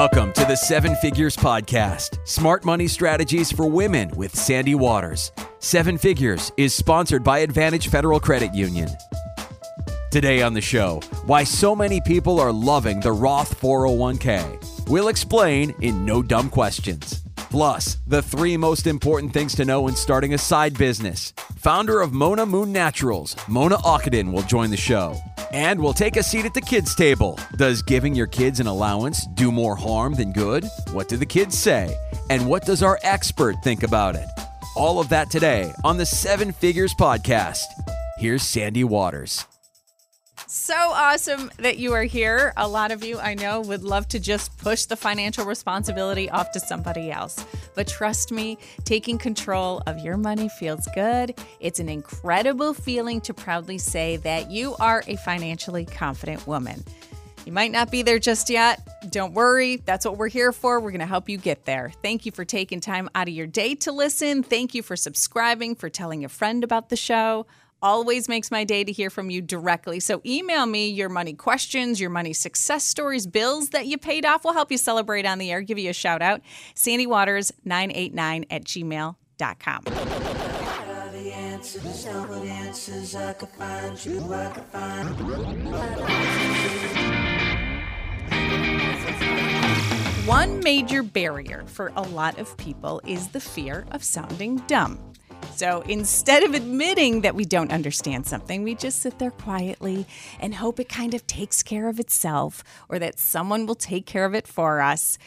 Welcome to the Seven Figures Podcast Smart Money Strategies for Women with Sandy Waters. Seven Figures is sponsored by Advantage Federal Credit Union. Today on the show, why so many people are loving the Roth 401k. We'll explain in No Dumb Questions. Plus, the three most important things to know when starting a side business. Founder of Mona Moon Naturals, Mona Okadin will join the show. And we'll take a seat at the kids' table. Does giving your kids an allowance do more harm than good? What do the kids say? And what does our expert think about it? All of that today on the Seven Figures Podcast. Here's Sandy Waters. So awesome that you are here. A lot of you I know would love to just push the financial responsibility off to somebody else. But trust me, taking control of your money feels good. It's an incredible feeling to proudly say that you are a financially confident woman. You might not be there just yet. Don't worry, that's what we're here for. We're going to help you get there. Thank you for taking time out of your day to listen. Thank you for subscribing, for telling a friend about the show always makes my day to hear from you directly. So email me your money questions, your money success stories, bills that you paid off. We'll help you celebrate on the air, give you a shout out. Sandy Waters 989 at gmail.com. One major barrier for a lot of people is the fear of sounding dumb. So instead of admitting that we don't understand something, we just sit there quietly and hope it kind of takes care of itself or that someone will take care of it for us.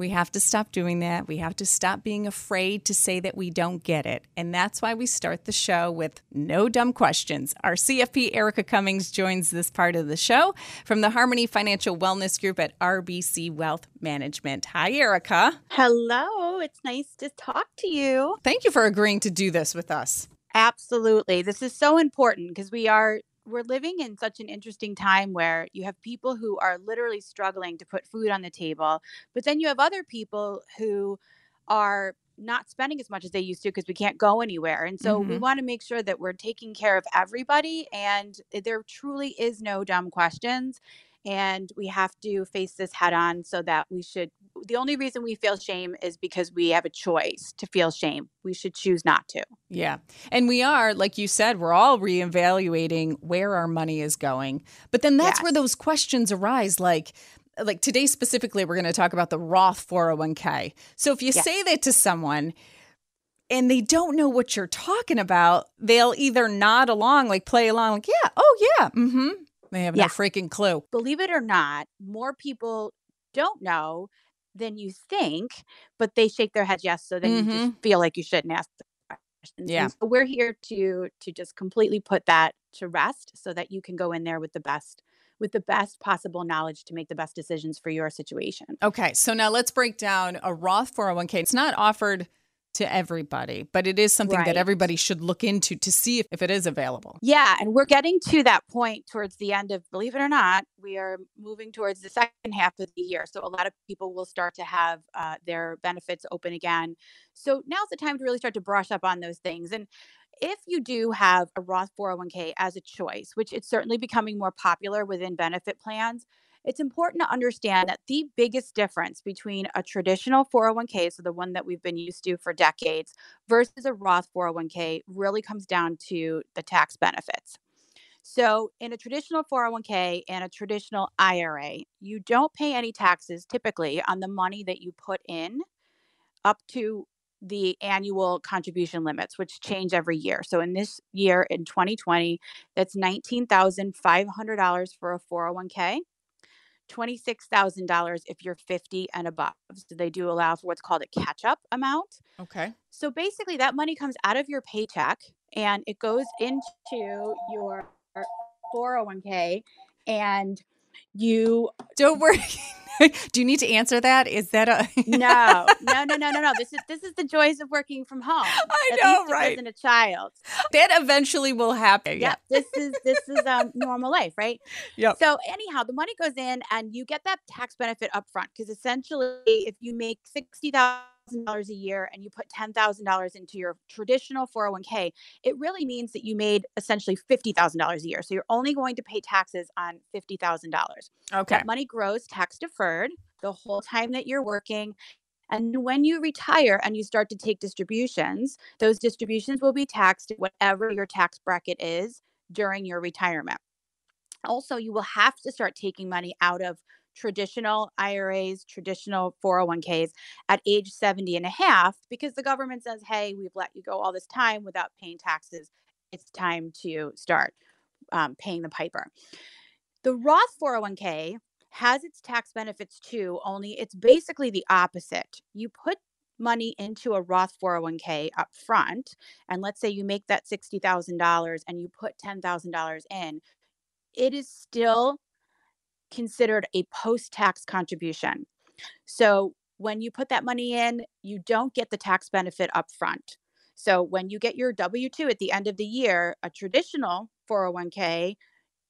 We have to stop doing that. We have to stop being afraid to say that we don't get it. And that's why we start the show with no dumb questions. Our CFP, Erica Cummings, joins this part of the show from the Harmony Financial Wellness Group at RBC Wealth Management. Hi, Erica. Hello. It's nice to talk to you. Thank you for agreeing to do this with us. Absolutely. This is so important because we are we're living in such an interesting time where you have people who are literally struggling to put food on the table, but then you have other people who are not spending as much as they used to because we can't go anywhere. And so mm-hmm. we want to make sure that we're taking care of everybody and there truly is no dumb questions and we have to face this head on so that we should the only reason we feel shame is because we have a choice to feel shame. We should choose not to. Yeah. And we are, like you said, we're all reevaluating where our money is going. But then that's yes. where those questions arise like like today specifically we're going to talk about the Roth 401k. So if you yes. say that to someone and they don't know what you're talking about, they'll either nod along, like play along, like, yeah, oh, yeah, mm hmm. They have yeah. no freaking clue. Believe it or not, more people don't know than you think, but they shake their heads yes, so then mm-hmm. you just mm-hmm. feel like you shouldn't ask the questions. Yeah. So we're here to to just completely put that to rest so that you can go in there with the best with the best possible knowledge to make the best decisions for your situation. Okay, so now let's break down a Roth 401k. It's not offered to everybody, but it is something right. that everybody should look into to see if, if it is available. Yeah, and we're getting to that point towards the end of, believe it or not, we are moving towards the second half of the year. So a lot of people will start to have uh, their benefits open again. So now's the time to really start to brush up on those things. And if you do have a Roth 401k as a choice, which it's certainly becoming more popular within benefit plans, it's important to understand that the biggest difference between a traditional 401k, so the one that we've been used to for decades, versus a Roth 401k really comes down to the tax benefits. So, in a traditional 401k and a traditional IRA, you don't pay any taxes typically on the money that you put in up to the annual contribution limits, which change every year. So, in this year, in 2020, that's $19,500 for a 401k. $26,000 if you're 50 and above. So they do allow for what's called a catch up amount. Okay. So basically, that money comes out of your paycheck and it goes into your 401k and you don't worry Do you need to answer that? Is that a no, no, no, no, no, no? This is this is the joys of working from home. I At know, right? As a child, that eventually will happen. Yeah, this is this is um normal life, right? Yeah. So anyhow, the money goes in, and you get that tax benefit up front because essentially, if you make sixty thousand $50,000 a year and you put $10,000 into your traditional 401k, it really means that you made essentially $50,000 a year. So you're only going to pay taxes on $50,000. Okay. That money grows tax deferred the whole time that you're working. And when you retire and you start to take distributions, those distributions will be taxed at whatever your tax bracket is during your retirement. Also, you will have to start taking money out of traditional IRAs, traditional 401ks at age 70 and a half because the government says, hey, we've let you go all this time without paying taxes. It's time to start um, paying the piper. The Roth 401k has its tax benefits too, only it's basically the opposite. You put money into a Roth 401k up front, and let's say you make that $60,000 and you put $10,000 in, it is still considered a post tax contribution. So when you put that money in, you don't get the tax benefit up front. So when you get your W 2 at the end of the year, a traditional 401k,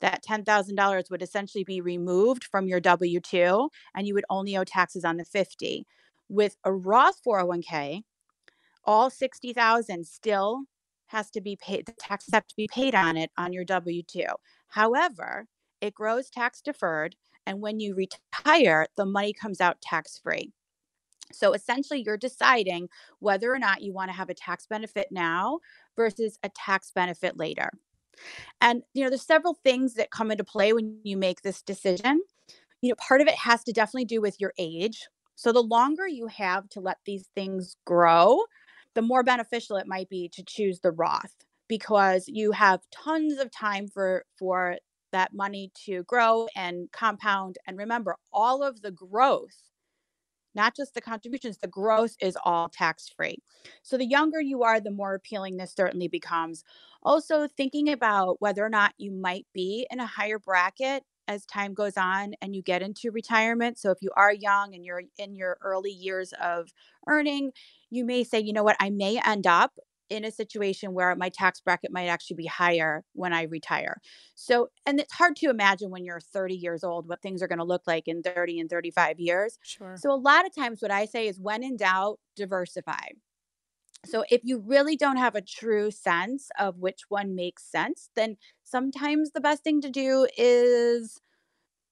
that $10,000 would essentially be removed from your W 2 and you would only owe taxes on the 50. With a Roth 401k, all 60,000 still has to be paid, the taxes have to be paid on it on your W 2. However, it grows tax deferred. And when you retire, the money comes out tax free. So essentially, you're deciding whether or not you want to have a tax benefit now versus a tax benefit later. And, you know, there's several things that come into play when you make this decision. You know, part of it has to definitely do with your age. So the longer you have to let these things grow, the more beneficial it might be to choose the Roth because you have tons of time for for that money to grow and compound. And remember, all of the growth, not just the contributions, the growth is all tax free. So the younger you are, the more appealing this certainly becomes. Also, thinking about whether or not you might be in a higher bracket as time goes on and you get into retirement. So, if you are young and you're in your early years of earning, you may say, you know what, I may end up in a situation where my tax bracket might actually be higher when I retire. So, and it's hard to imagine when you're 30 years old what things are going to look like in 30 and 35 years. Sure. So, a lot of times, what I say is when in doubt, diversify. So, if you really don't have a true sense of which one makes sense, then sometimes the best thing to do is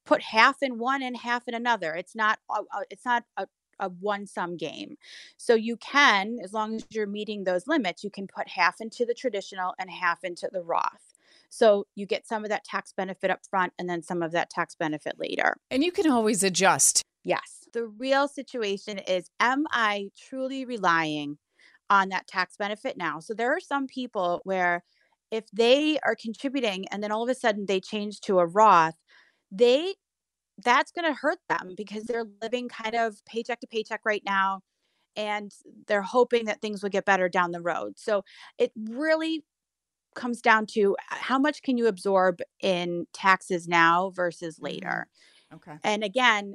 put half in one and half in another. It's not uh, uh, it's not a a one sum game. So you can, as long as you're meeting those limits, you can put half into the traditional and half into the Roth. So you get some of that tax benefit up front and then some of that tax benefit later. And you can always adjust. Yes. The real situation is Am I truly relying on that tax benefit now? So there are some people where if they are contributing and then all of a sudden they change to a Roth, they that's going to hurt them because they're living kind of paycheck to paycheck right now and they're hoping that things will get better down the road. So it really comes down to uh, how much can you absorb in taxes now versus mm-hmm. later. Okay. And again,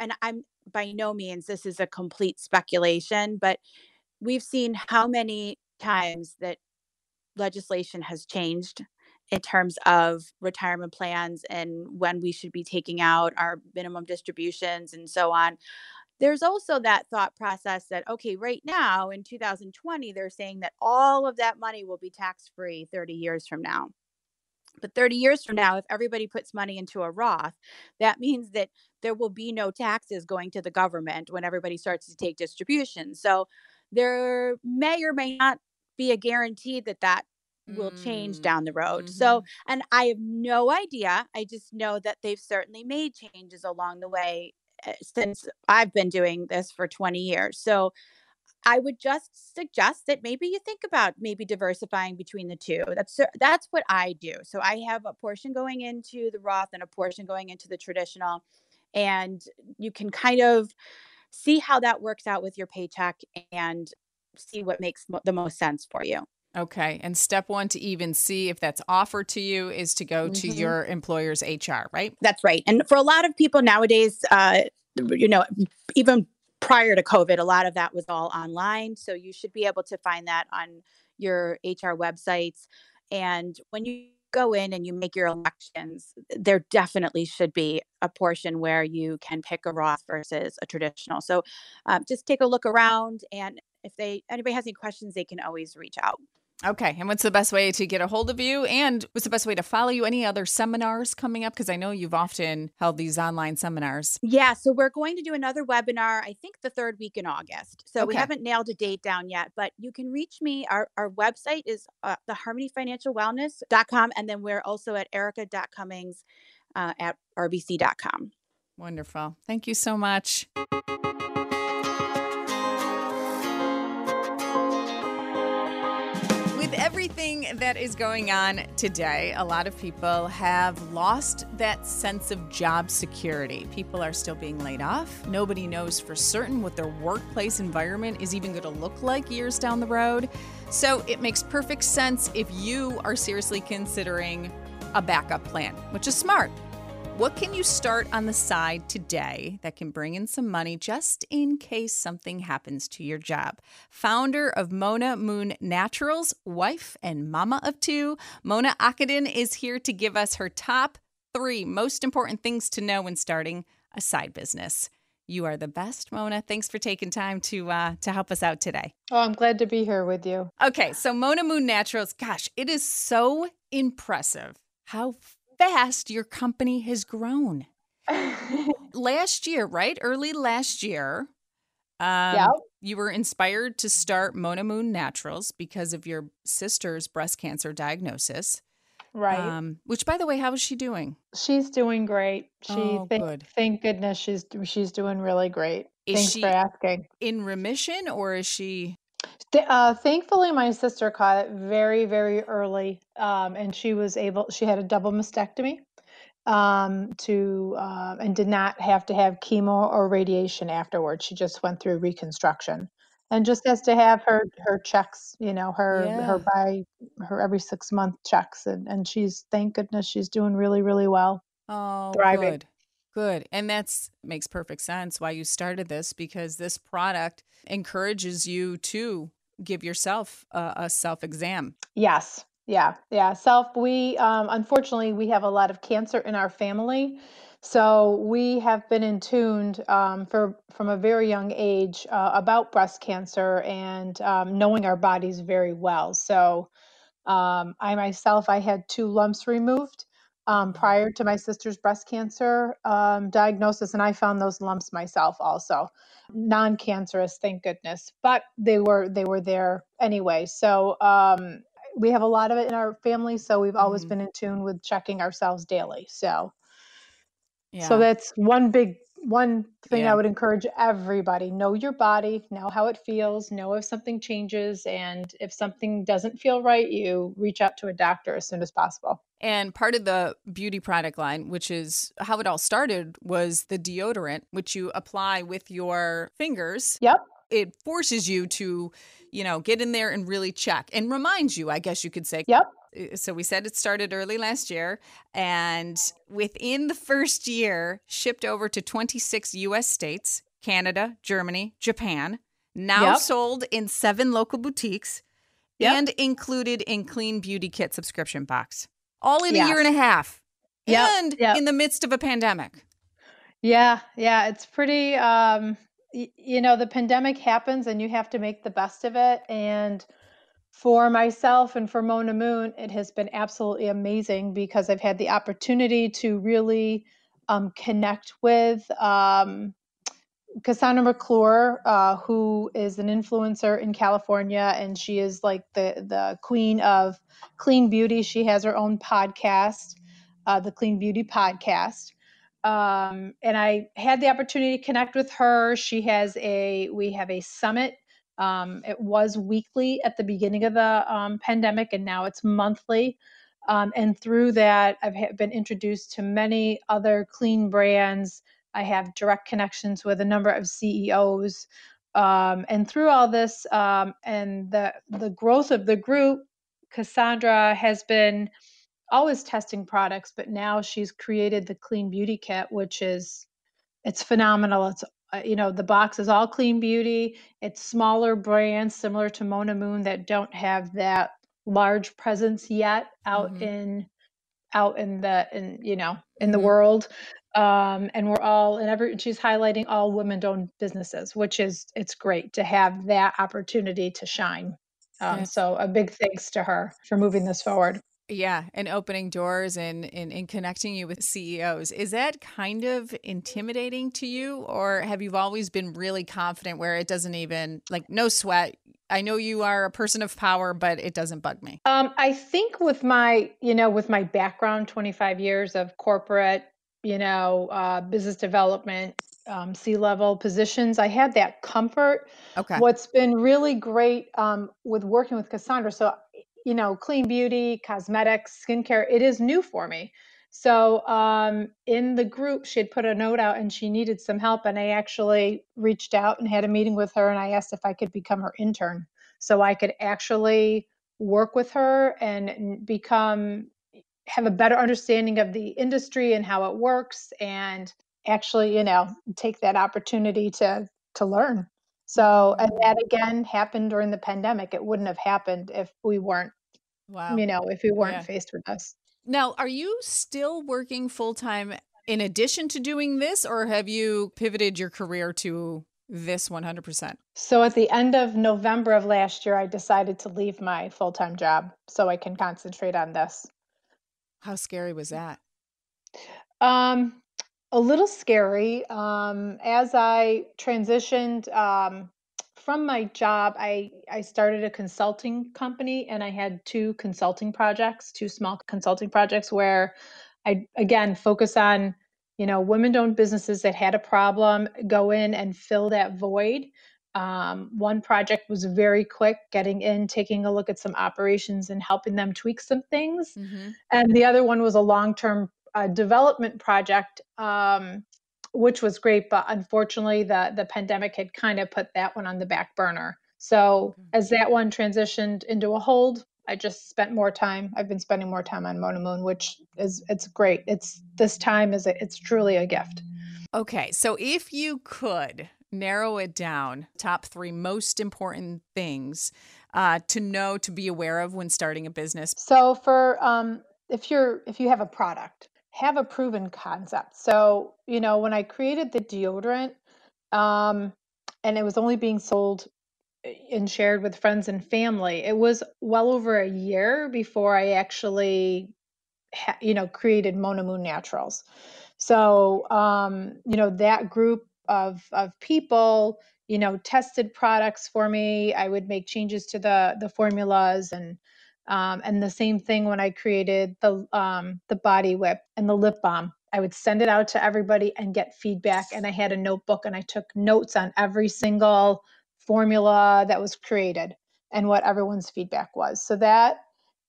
and I'm by no means this is a complete speculation, but we've seen how many times that legislation has changed in terms of retirement plans and when we should be taking out our minimum distributions and so on. There's also that thought process that, okay, right now in 2020, they're saying that all of that money will be tax free 30 years from now. But 30 years from now, if everybody puts money into a Roth, that means that there will be no taxes going to the government when everybody starts to take distributions. So there may or may not be a guarantee that that will change mm, down the road. Mm-hmm. So, and I have no idea. I just know that they've certainly made changes along the way eh, since I've been doing this for 20 years. So, I would just suggest that maybe you think about maybe diversifying between the two. That's that's what I do. So I have a portion going into the Roth and a portion going into the traditional and you can kind of see how that works out with your paycheck and see what makes the most sense for you. Okay. And step one to even see if that's offered to you is to go mm-hmm. to your employer's HR, right? That's right. And for a lot of people nowadays, uh, you know, even prior to COVID, a lot of that was all online. So you should be able to find that on your HR websites. And when you go in and you make your elections, there definitely should be a portion where you can pick a Roth versus a traditional. So um, just take a look around, and if they anybody has any questions, they can always reach out. Okay. And what's the best way to get a hold of you? And what's the best way to follow you? Any other seminars coming up? Because I know you've often held these online seminars. Yeah. So we're going to do another webinar, I think the third week in August. So okay. we haven't nailed a date down yet, but you can reach me. Our, our website is uh, the harmonyfinancialwellness.com. And then we're also at erica.cummings uh, at rbc.com. Wonderful. Thank you so much. Everything that is going on today, a lot of people have lost that sense of job security. People are still being laid off. Nobody knows for certain what their workplace environment is even going to look like years down the road. So it makes perfect sense if you are seriously considering a backup plan, which is smart. What can you start on the side today that can bring in some money just in case something happens to your job? Founder of Mona Moon Naturals, wife and mama of two, Mona Akadin is here to give us her top three most important things to know when starting a side business. You are the best, Mona. Thanks for taking time to uh, to help us out today. Oh, I'm glad to be here with you. Okay, so Mona Moon Naturals, gosh, it is so impressive how fast your company has grown. last year, right? Early last year, um, yeah. you were inspired to start Mona Moon Naturals because of your sister's breast cancer diagnosis. Right. Um, which, by the way, how is she doing? She's doing great. She oh, thank, good. thank goodness she's she's doing really great. Is Thanks for asking. In remission, or is she? Uh, thankfully, my sister caught it very, very early, um, and she was able. She had a double mastectomy, um, to uh, and did not have to have chemo or radiation afterwards. She just went through reconstruction, and just has to have her her checks. You know, her yeah. her by her every six month checks, and and she's thank goodness she's doing really, really well. Oh, thriving. good. Good. And that's makes perfect sense why you started this because this product encourages you to give yourself a, a self exam. Yes. Yeah. Yeah. Self, we, um, unfortunately, we have a lot of cancer in our family. So we have been in tuned um, for from a very young age uh, about breast cancer and um, knowing our bodies very well. So um, I myself, I had two lumps removed um, prior to my sister's breast cancer um, diagnosis, and I found those lumps myself also non-cancerous thank goodness but they were they were there anyway so um, we have a lot of it in our family so we've always mm-hmm. been in tune with checking ourselves daily so yeah. so that's one big one thing yeah. I would encourage everybody know your body, know how it feels, know if something changes. And if something doesn't feel right, you reach out to a doctor as soon as possible. And part of the beauty product line, which is how it all started, was the deodorant, which you apply with your fingers. Yep. It forces you to, you know, get in there and really check and reminds you, I guess you could say. Yep so we said it started early last year and within the first year shipped over to 26 US states, Canada, Germany, Japan, now yep. sold in 7 local boutiques yep. and included in Clean Beauty Kit subscription box. All in yes. a year and a half. Yep. And in the midst of a pandemic. Yeah, yeah, it's pretty um y- you know, the pandemic happens and you have to make the best of it and for myself and for Mona Moon, it has been absolutely amazing because I've had the opportunity to really um, connect with um, Cassandra McClure, uh, who is an influencer in California, and she is like the the queen of clean beauty. She has her own podcast, uh, the Clean Beauty Podcast. Um, and I had the opportunity to connect with her. She has a we have a summit um, it was weekly at the beginning of the um, pandemic, and now it's monthly. Um, and through that, I've been introduced to many other clean brands. I have direct connections with a number of CEOs. Um, and through all this um, and the, the growth of the group, Cassandra has been always testing products, but now she's created the Clean Beauty Kit, which is it's phenomenal. It's you know the box is all clean beauty it's smaller brands similar to mona moon that don't have that large presence yet out mm-hmm. in out in the in you know in the mm-hmm. world um, and we're all and every she's highlighting all women-owned businesses which is it's great to have that opportunity to shine um, yes. so a big thanks to her for moving this forward yeah, and opening doors and, and, and connecting you with CEOs. Is that kind of intimidating to you, or have you always been really confident where it doesn't even like no sweat? I know you are a person of power, but it doesn't bug me. Um, I think with my, you know, with my background, 25 years of corporate, you know, uh, business development, um, C-level positions, I had that comfort. Okay. What's been really great um, with working with Cassandra, so you know, clean beauty, cosmetics, skincare, it is new for me. So um, in the group, she had put a note out and she needed some help. And I actually reached out and had a meeting with her and I asked if I could become her intern so I could actually work with her and become have a better understanding of the industry and how it works and actually you know take that opportunity to to learn so and that again happened during the pandemic it wouldn't have happened if we weren't Wow. You know, if we weren't yeah. faced with this. Now, are you still working full time in addition to doing this, or have you pivoted your career to this 100%? So, at the end of November of last year, I decided to leave my full time job so I can concentrate on this. How scary was that? Um, a little scary. Um, as I transitioned um, from my job, I I started a consulting company and I had two consulting projects, two small consulting projects where I again focus on you know women-owned businesses that had a problem, go in and fill that void. Um, one project was very quick, getting in, taking a look at some operations, and helping them tweak some things. Mm-hmm. And the other one was a long-term uh, development project um, which was great. But unfortunately, the the pandemic had kind of put that one on the back burner. So as that one transitioned into a hold, I just spent more time. I've been spending more time on Mona Moon, which is it's great. It's this time is a, it's truly a gift. Okay, so if you could narrow it down, top three most important things uh, to know to be aware of when starting a business. So for um, if you're if you have a product, have a proven concept. So, you know, when I created the deodorant, um, and it was only being sold eh, and shared with friends and family, it was well over a year before I actually, ha- you know, created Mona Moon Naturals. So, um, you know, that group of of people, you know, tested products for me. I would make changes to the the formulas and um, and the same thing when I created the um, the body whip and the lip balm. I would send it out to everybody and get feedback. And I had a notebook and I took notes on every single formula that was created and what everyone's feedback was. So that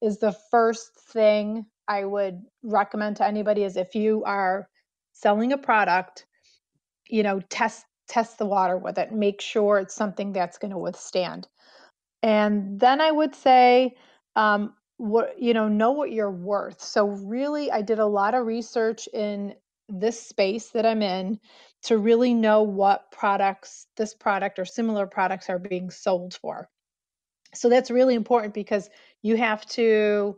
is the first thing I would recommend to anybody is if you are selling a product, you know, test test the water with it. Make sure it's something that's going to withstand. And then I would say um, what you know know what you're worth. So really i did a lot of research in this space that i'm in to really know what products this product or similar products are being sold for. So that's really important because you have to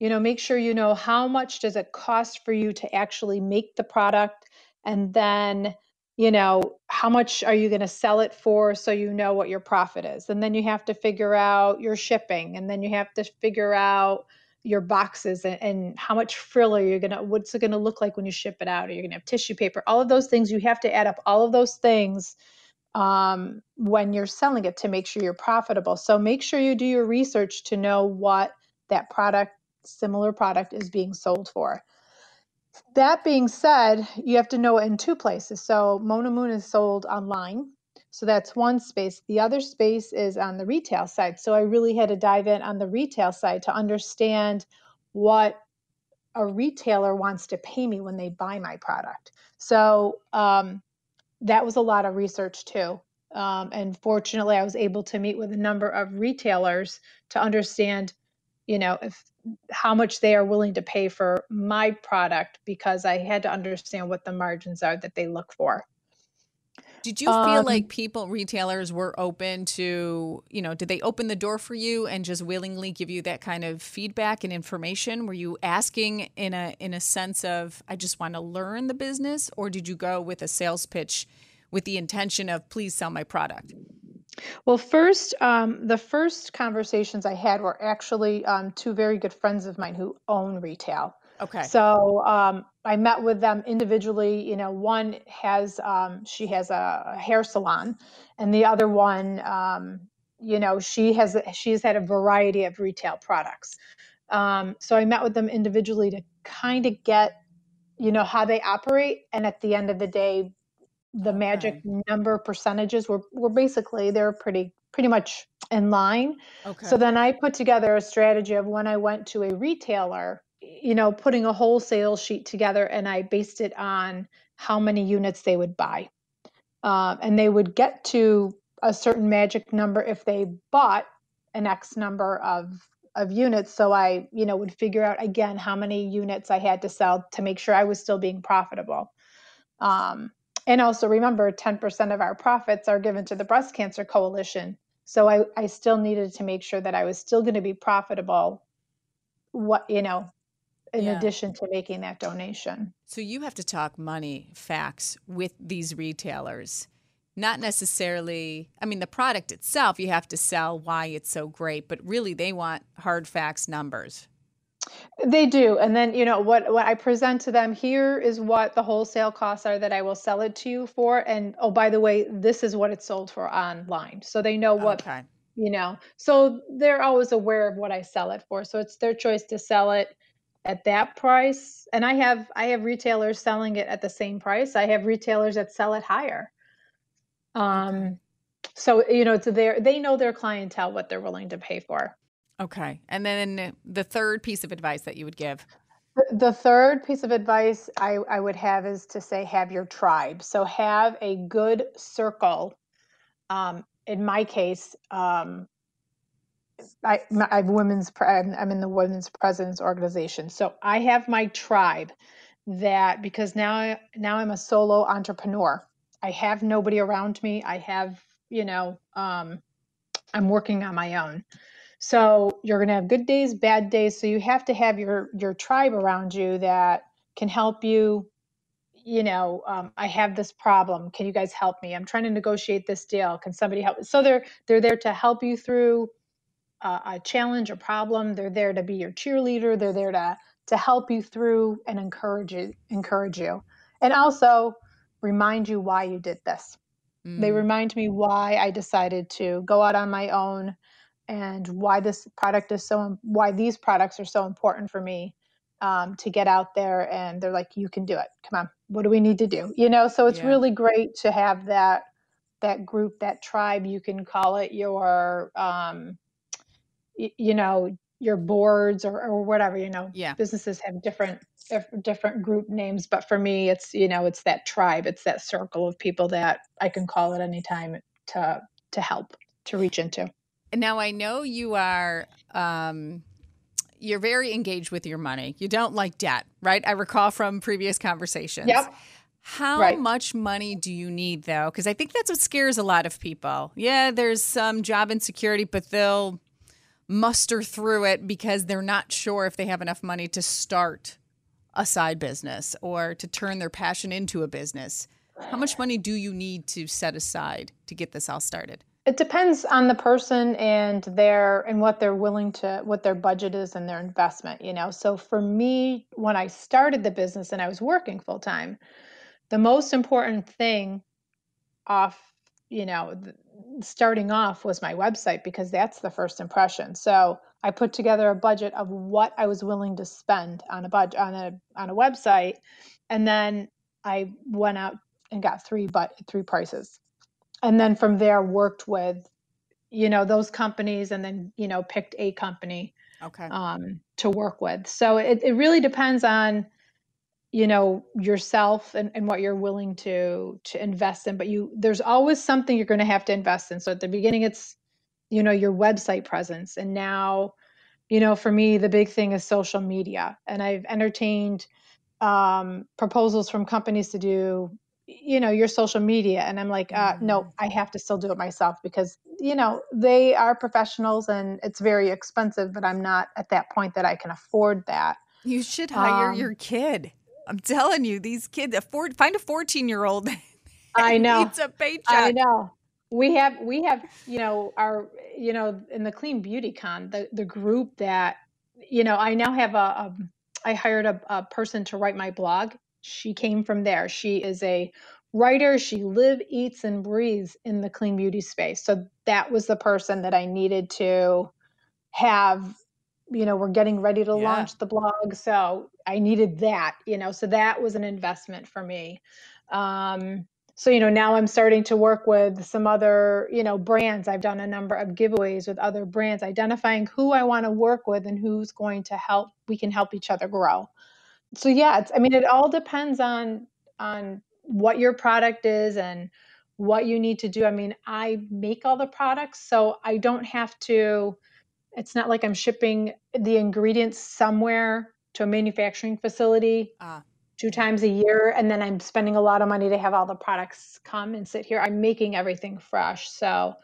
you know make sure you know how much does it cost for you to actually make the product and then you know, how much are you going to sell it for so you know what your profit is? And then you have to figure out your shipping and then you have to figure out your boxes and, and how much frill are you going to what's it going to look like when you ship it out? Are you going to have tissue paper? All of those things you have to add up all of those things um, when you're selling it to make sure you're profitable. So make sure you do your research to know what that product, similar product, is being sold for. That being said, you have to know it in two places. So Mona Moon is sold online. So that's one space. The other space is on the retail side. So I really had to dive in on the retail side to understand what a retailer wants to pay me when they buy my product. So um, that was a lot of research too. Um, and fortunately, I was able to meet with a number of retailers to understand you know if how much they are willing to pay for my product because i had to understand what the margins are that they look for Did you feel um, like people, retailers, were open to, you know, did they open the door for you and just willingly give you that kind of feedback and information? Were you asking in a in a sense of, I just want to learn the business, or did you go with a sales pitch with the intention of, please sell my product? Well, first, um, the first conversations I had were actually um, two very good friends of mine who own retail. Okay. So um, I met with them individually. You know, one has um, she has a hair salon, and the other one, um, you know, she has she's had a variety of retail products. Um, so I met with them individually to kind of get, you know, how they operate, and at the end of the day, the magic number percentages were were basically they're pretty pretty much in line. Okay. So then I put together a strategy of when I went to a retailer you know, putting a wholesale sheet together and I based it on how many units they would buy. Um, and they would get to a certain magic number if they bought an X number of of units. So I, you know, would figure out again how many units I had to sell to make sure I was still being profitable. Um, and also remember, 10% of our profits are given to the Breast Cancer Coalition. So I, I still needed to make sure that I was still going to be profitable. What you know, in yeah. addition to making that donation. So you have to talk money facts with these retailers. Not necessarily, I mean, the product itself, you have to sell why it's so great, but really they want hard facts numbers. They do. And then, you know, what, what I present to them here is what the wholesale costs are that I will sell it to you for. And oh, by the way, this is what it's sold for online. So they know what, okay. you know, so they're always aware of what I sell it for. So it's their choice to sell it at that price and i have i have retailers selling it at the same price i have retailers that sell it higher um so you know it's their they know their clientele what they're willing to pay for okay and then the third piece of advice that you would give the third piece of advice I, I would have is to say have your tribe so have a good circle um, in my case um, I, I women's. I'm in the women's presidents organization, so I have my tribe. That because now now I'm a solo entrepreneur. I have nobody around me. I have you know um, I'm working on my own. So you're gonna have good days, bad days. So you have to have your your tribe around you that can help you you know um, i have this problem can you guys help me i'm trying to negotiate this deal can somebody help so they're they're there to help you through a, a challenge, a problem. They're there to be your cheerleader. They're there to to help you through and encourage you, encourage you, and also remind you why you did this. Mm. They remind me why I decided to go out on my own and why this product is so why these products are so important for me um, to get out there and they're like you can do it. Come on. What do we need to do? You know so it's yeah. really great to have that that group that tribe you can call it your um, you know your boards or, or whatever you know. Yeah. Businesses have different different group names but for me it's you know it's that tribe. It's that circle of people that i can call at any time to to help to reach into now i know you are um you're very engaged with your money you don't like debt right i recall from previous conversations yep how right. much money do you need though? Because I think that's what scares a lot of people. Yeah, there's some job insecurity, but they'll muster through it because they're not sure if they have enough money to start a side business or to turn their passion into a business. How much money do you need to set aside to get this all started? It depends on the person and their and what they're willing to what their budget is and their investment, you know. So for me when I started the business and I was working full time, the most important thing off, you know, starting off was my website because that's the first impression. So I put together a budget of what I was willing to spend on a budget on a on a website, and then I went out and got three but three prices, and then from there worked with, you know, those companies, and then you know picked a company okay. um, to work with. So it it really depends on you know yourself and, and what you're willing to to invest in. But you there's always something you're going to have to invest in. So at the beginning it's you know your website presence. And now you know for me the big thing is social media. And i've entertained um, proposals from companies to do you know your social media and i'm like uh, no Mm. i have to still do it myself because you know they are professionals and it's very expensive but i'm not at that point that i can afford that You should hire Um, your kid. I'm telling you, these kids afford find a 14 year old. i know it's a paycheck. I know. We have we have you know our you know in the Clean Beauty Con the the group that you know I now have a, a I hired a, a person to write my blog. She came from there. She is a writer. She live eats and breathes in the clean beauty space. So that was the person that I needed to have you know we're getting ready to Yeah. launch the blog so i needed that you know so that was an investment for me um so you know now i'm starting to work with some other you know brands i've done a number of giveaways with other brands identifying who i want to work with and who's going to help we can help each other grow so yeah it's i mean it all depends on on what your product is and what you need to do. I mean i make all the products so i don't have to it's not like i'm shipping the ingredients somewhere to a manufacturing facility Ah. two times a year and then i'm spending a lot of money to have all the products come and sit here. I'm making everything fresh so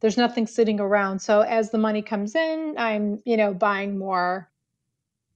there's nothing sitting around. So as the money comes in i'm you know buying more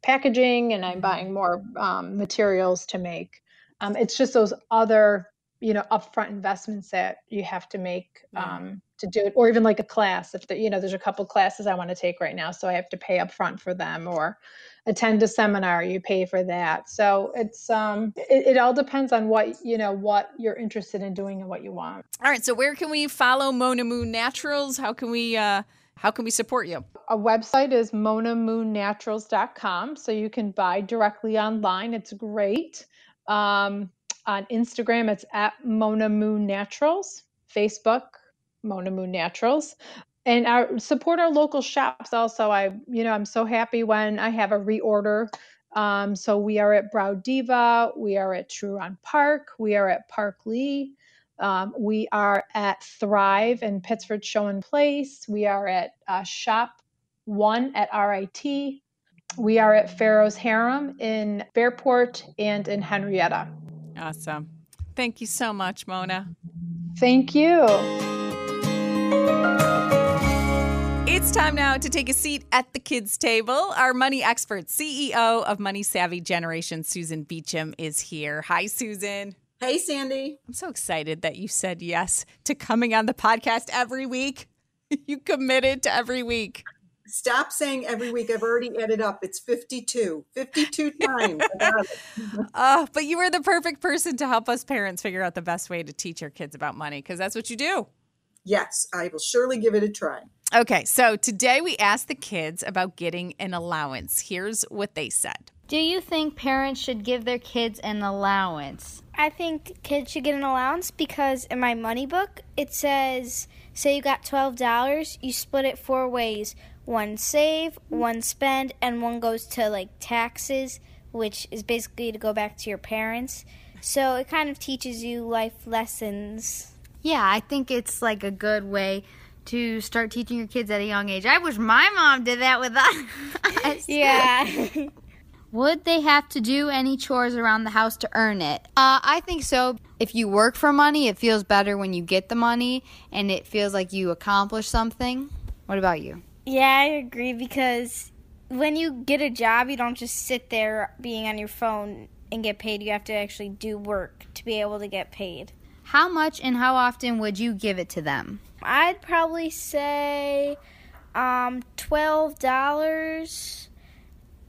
packaging and i'm buying more um, materials to make um, it's just those other you know upfront investments that you have to make um, to do it or even like a class if the, you know there's a couple classes i want to take right now so i have to pay upfront for them or attend a seminar you pay for that so it's um it, it all depends on what you know what you're interested in doing and what you want All right. So where can we follow Mona Moon Naturals? How can we uh how can we support you? a website is monamoonnaturals.com so you can buy directly online. It's great. Um, on instagram it's at mona moon naturals facebook mona moon naturals and our support our local shops also. I you know i'm so happy when i have a reorder. Um, so we are at brow diva we are at truron park we are at park lee um, we are at Thrive in Pittsford Schoen Place. We are at uh, Shop One at RIT. We are at Pharaoh's Harem in Fairport and in Henrietta. Awesome. Thank you so much, Mona. Thank you. It's time now to take a seat at the kids' table. Our money expert, CEO of Money Savvy Generation, Susan Beacham, is here. Hi, Susan. Hey, Sandy. I'm so excited that you said yes to coming on the podcast every week. You committed to every week. Stop saying every week. I've already added up. It's 52. 52 times. Uh, but you are the perfect person to help us parents figure out the best way to teach our kids about money because that's what you do. yes, I will surely give it a try. Okay, so today we asked the kids about getting an allowance. Here's what they said. Do you think parents should give their kids an allowance? I think kids should get an allowance because in my money book it says say you got $12, you split it four ways. One save, one spend, and one goes to like taxes, which is basically to go back to your parents. So it kind of teaches you life lessons. Yeah, I think it's like a good way to start teaching your kids at a young age. I wish my mom did that with us. Yeah. Would they have to do any chores around the house to earn it? Uh, I think so. If you work for money, it feels better when you get the money and it feels like you accomplish something. What about you? yeah, I agree because when you get a job, you don't just sit there being on your phone and get paid. You have to actually do work to be able to get paid. How much and how often would you give it to them? I'd probably say um twelve dollars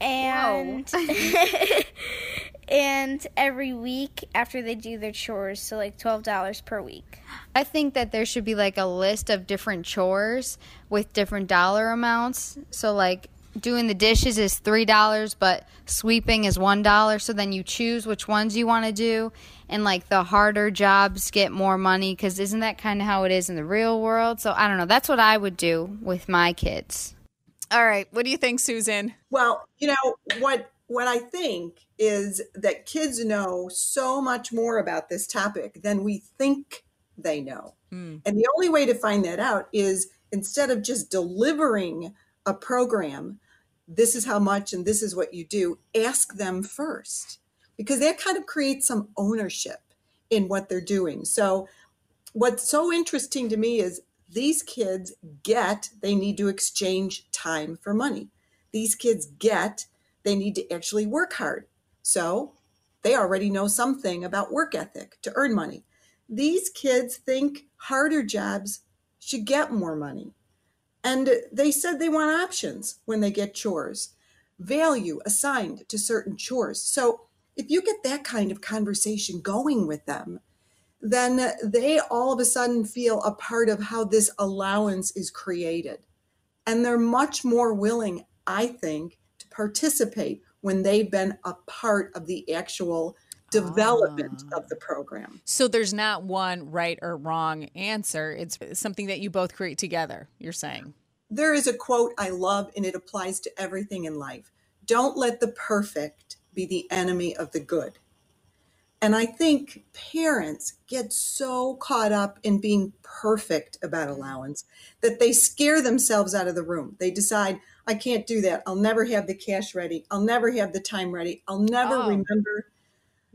and and every week after they do their chores, so like twelve dollars per week. I think that there should be like a list of different chores with different dollar amounts. So like doing the dishes is three dollars, but sweeping is one dollar. So then you choose which ones you want to do, and like the harder jobs get more money because isn't that kind of how it is in the real world? So I don't know. That's what I would do with my kids. All right, what do you think, Susan? Well, you know, what what I think is that kids know so much more about this topic than we think they know. Hmm. And the only way to find that out is instead of just delivering a program, this is how much and this is what you do, ask them first. Because that kind of creates some ownership. in what they're doing. So, what's so interesting to me is these kids get they need to exchange time for money. These kids get they need to actually work hard. So, they already know something about work ethic to earn money. These kids think harder jobs should get more money. And they said they want options when they get chores, value assigned to certain chores. So if you get that kind of conversation going with them, then they all of a sudden feel a part of how this allowance is created. And they're much more willing, I think, to participate when they've been a part of the actual development ah. of the program. So there's not one right or wrong answer. It's something that you both create together, you're saying. There is a quote I love, and it applies to everything in life Don't let the perfect be the enemy of the good. And I think parents get so caught up in being perfect about allowance that they scare themselves out of the room. They decide, I can't do that. I'll never have the cash ready. I'll never have the time ready. I'll never oh. remember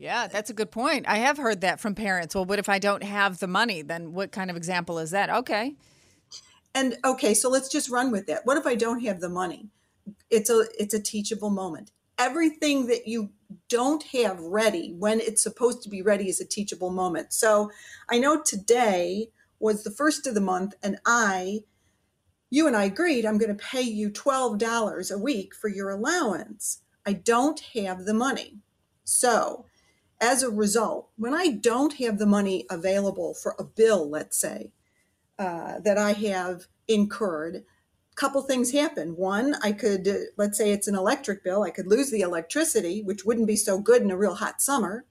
yeah, that's a good point. I have heard that from parents. Well, what if I don't have the money? Then what kind of example is that? Okay. And okay, so let's just run with that. What if I don't have the money? It's a it's a teachable moment. Everything that you don't have ready when it's supposed to be ready is a teachable moment. So, I know today was the first of the month and I you and I agreed I'm going to pay you $12 a week for your allowance. I don't have the money. So, as a result, when I don't have the money available for a bill, let's say, uh, that I have incurred, couple things happen. One, I could, uh, let's say it's an electric bill, I could lose the electricity, which wouldn't be so good in a real hot summer,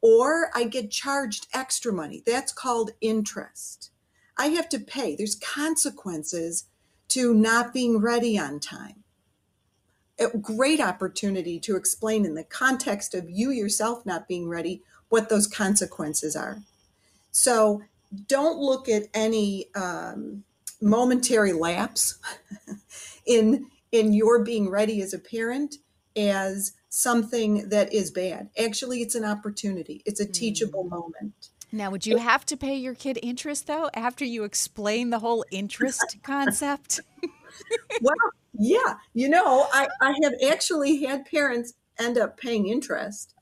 or I get charged extra money. That's called interest. I have to pay. There's consequences to not being ready on time a great opportunity to explain in the context of you yourself not being ready what those consequences are. So don't look at any um, momentary lapse in in your being ready as a parent as something that is bad. Actually, it's an opportunity. It's a teachable mm. moment. Now, would you have to pay your kid interest though after you explain the whole interest concept? well, yeah, you know, I, I have actually had parents end up paying interest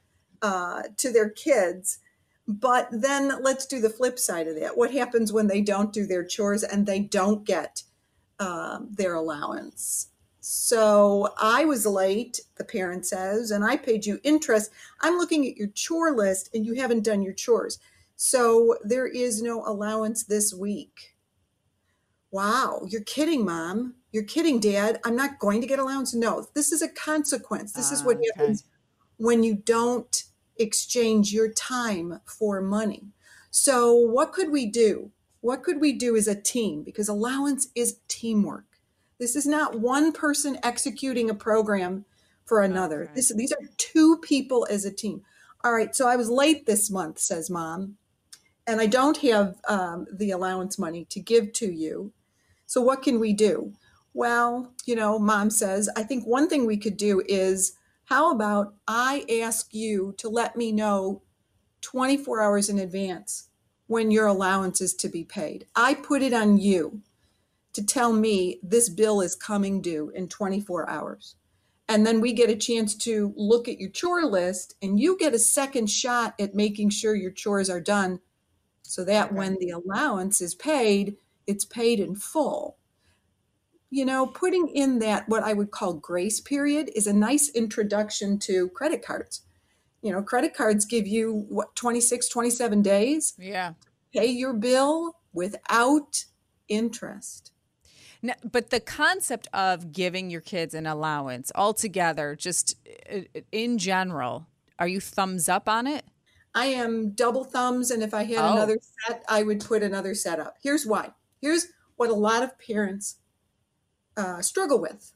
uh, to their kids. But then let's do the flip side of that. What happens when they don't do their chores and they don't get um, their allowance? So I was late, the parent says, and I paid you interest. I'm looking at your chore list and you haven't done your chores. So there is no allowance this week. Wow, you're kidding, mom. You're kidding, Dad. I'm not going to get allowance. No, this is a consequence. This is what ah, okay. happens when you don't exchange your time for money. So, what could we do? What could we do as a team? Because allowance is teamwork. This is not one person executing a program for another. Okay. This, these are two people as a team. All right, so I was late this month, says mom, and I don't have um, the allowance money to give to you. So, what can we do? Well, you know, mom says, I think one thing we could do is how about I ask you to let me know 24 hours in advance when your allowance is to be paid? I put it on you to tell me this bill is coming due in 24 hours. And then we get a chance to look at your chore list, and you get a second shot at making sure your chores are done so that when the allowance is paid, it's paid in full you know, putting in that what I would call grace period is a nice introduction to credit cards. You know, credit cards give you what 26, 27 days. Yeah. Pay your bill without interest. Now, but the concept of giving your kids an allowance altogether, just uh, in general, are you thumbs up on it? I am double thumbs. And if I had oh. another set, I would put another set up. Here's why. Here's what a lot of parents uh, struggle with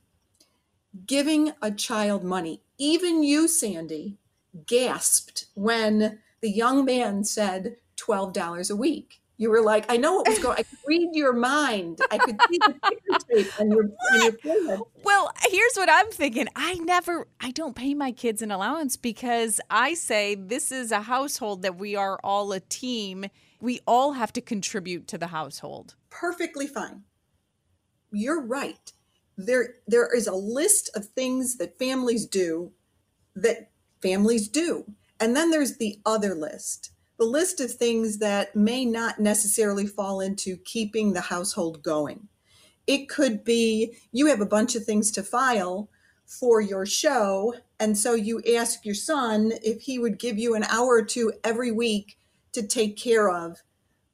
giving a child money. Even you, Sandy, gasped when the young man said $12 a week. You were like, I know what was going. I could read your mind. I could see the ticker tape on your, on your. Well, here's what I'm thinking. I never, I don't pay my kids an allowance because I say this is a household that we are all a team. We all have to contribute to the household. Perfectly fine. You're right. There, there is a list of things that families do that families do. And then there's the other list the list of things that may not necessarily fall into keeping the household going. It could be you have a bunch of things to file for your show. And so you ask your son if he would give you an hour or two every week to take care of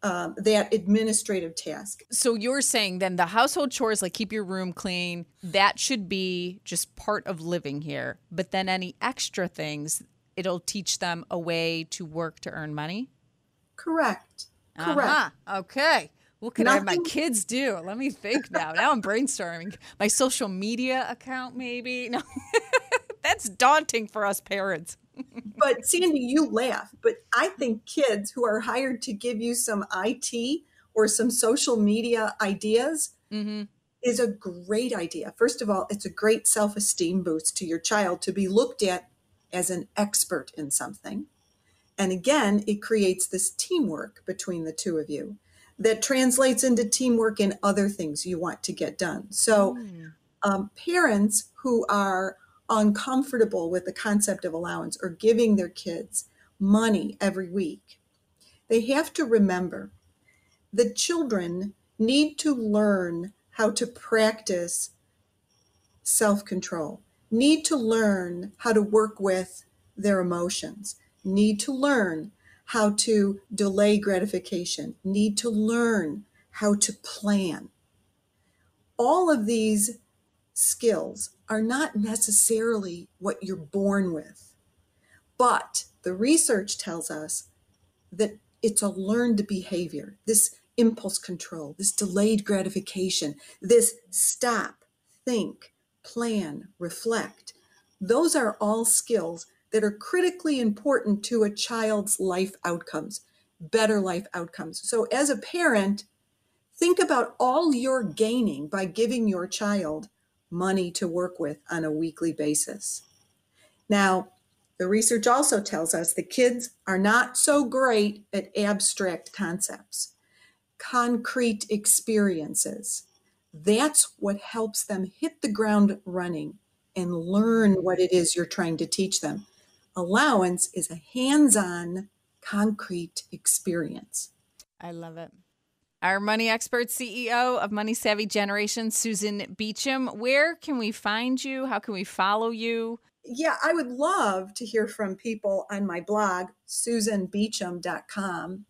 um, that administrative task. So you're saying then the household chores, like keep your room clean, that should be just part of living here. But then any extra things, it'll teach them a way to work to earn money? Correct. Correct. Uh-huh. Okay. What can I have my kids do? Let me think now. now I'm brainstorming. My social media account, maybe? No. That's daunting for us parents. But Sandy, you laugh, but I think kids who are hired to give you some IT or some social media ideas Mm-hmm. is a great idea. First of all, it's a great self esteem boost to your child to be looked at as an expert in something. And again, it creates this teamwork between the two of you that translates into teamwork in other things you want to get done. So, um, parents who are uncomfortable with the concept of allowance or giving their kids money every week, they have to remember the children need to learn how to practice self control, need to learn how to work with their emotions, need to learn how to delay gratification, need to learn how to plan. All of these skills are not necessarily what you're born with, but the research tells us that it's a learned behavior. This impulse control, this delayed gratification, this stop, think, plan, reflect. Those are all skills that are critically important to a child's life outcomes, better life outcomes. So, as a parent, think about all you're gaining by giving your child money to work with on a weekly basis. Now, the research also tells us that kids are not so great at abstract concepts concrete experiences. That's what helps them hit the ground running and learn what it is you're trying to teach them. Allowance is a hands on, concrete experience. I love it. Our money expert CEO of Money Savvy Generation, Susan Beacham. Where can we find you? How can we follow you? Yeah, I would love to hear from people on my blog, susanbeacham.com.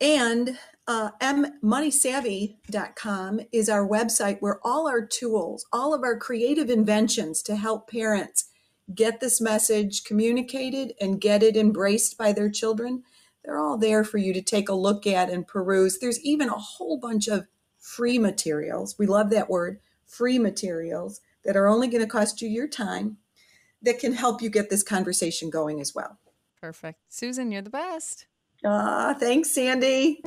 And uh, mmoneysavvy.com is our website where all our tools, all of our creative inventions to help parents get this message communicated and get it embraced by their children, they're all there for you to take a look at and peruse. There's even a whole bunch of free materials. We love that word, free materials that are only going to cost you your time that can help you get this conversation going as well. Perfect. Susan, you're the best. Ah, thanks, Sandy.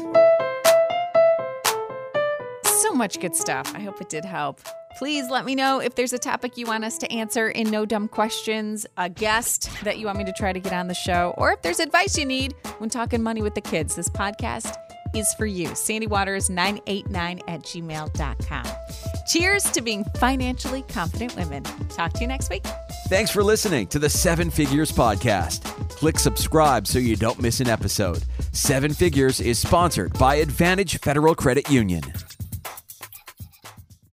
So much good stuff. I hope it did help. Please let me know if there's a topic you want us to answer in No Dumb Questions, a guest that you want me to try to get on the show, or if there's advice you need when talking money with the kids. This podcast is for you. SandyWaters989 at gmail.com. Cheers to being financially confident women. Talk to you next week. Thanks for listening to the Seven Figures Podcast. Click subscribe so you don't miss an episode. Seven Figures is sponsored by Advantage Federal Credit Union.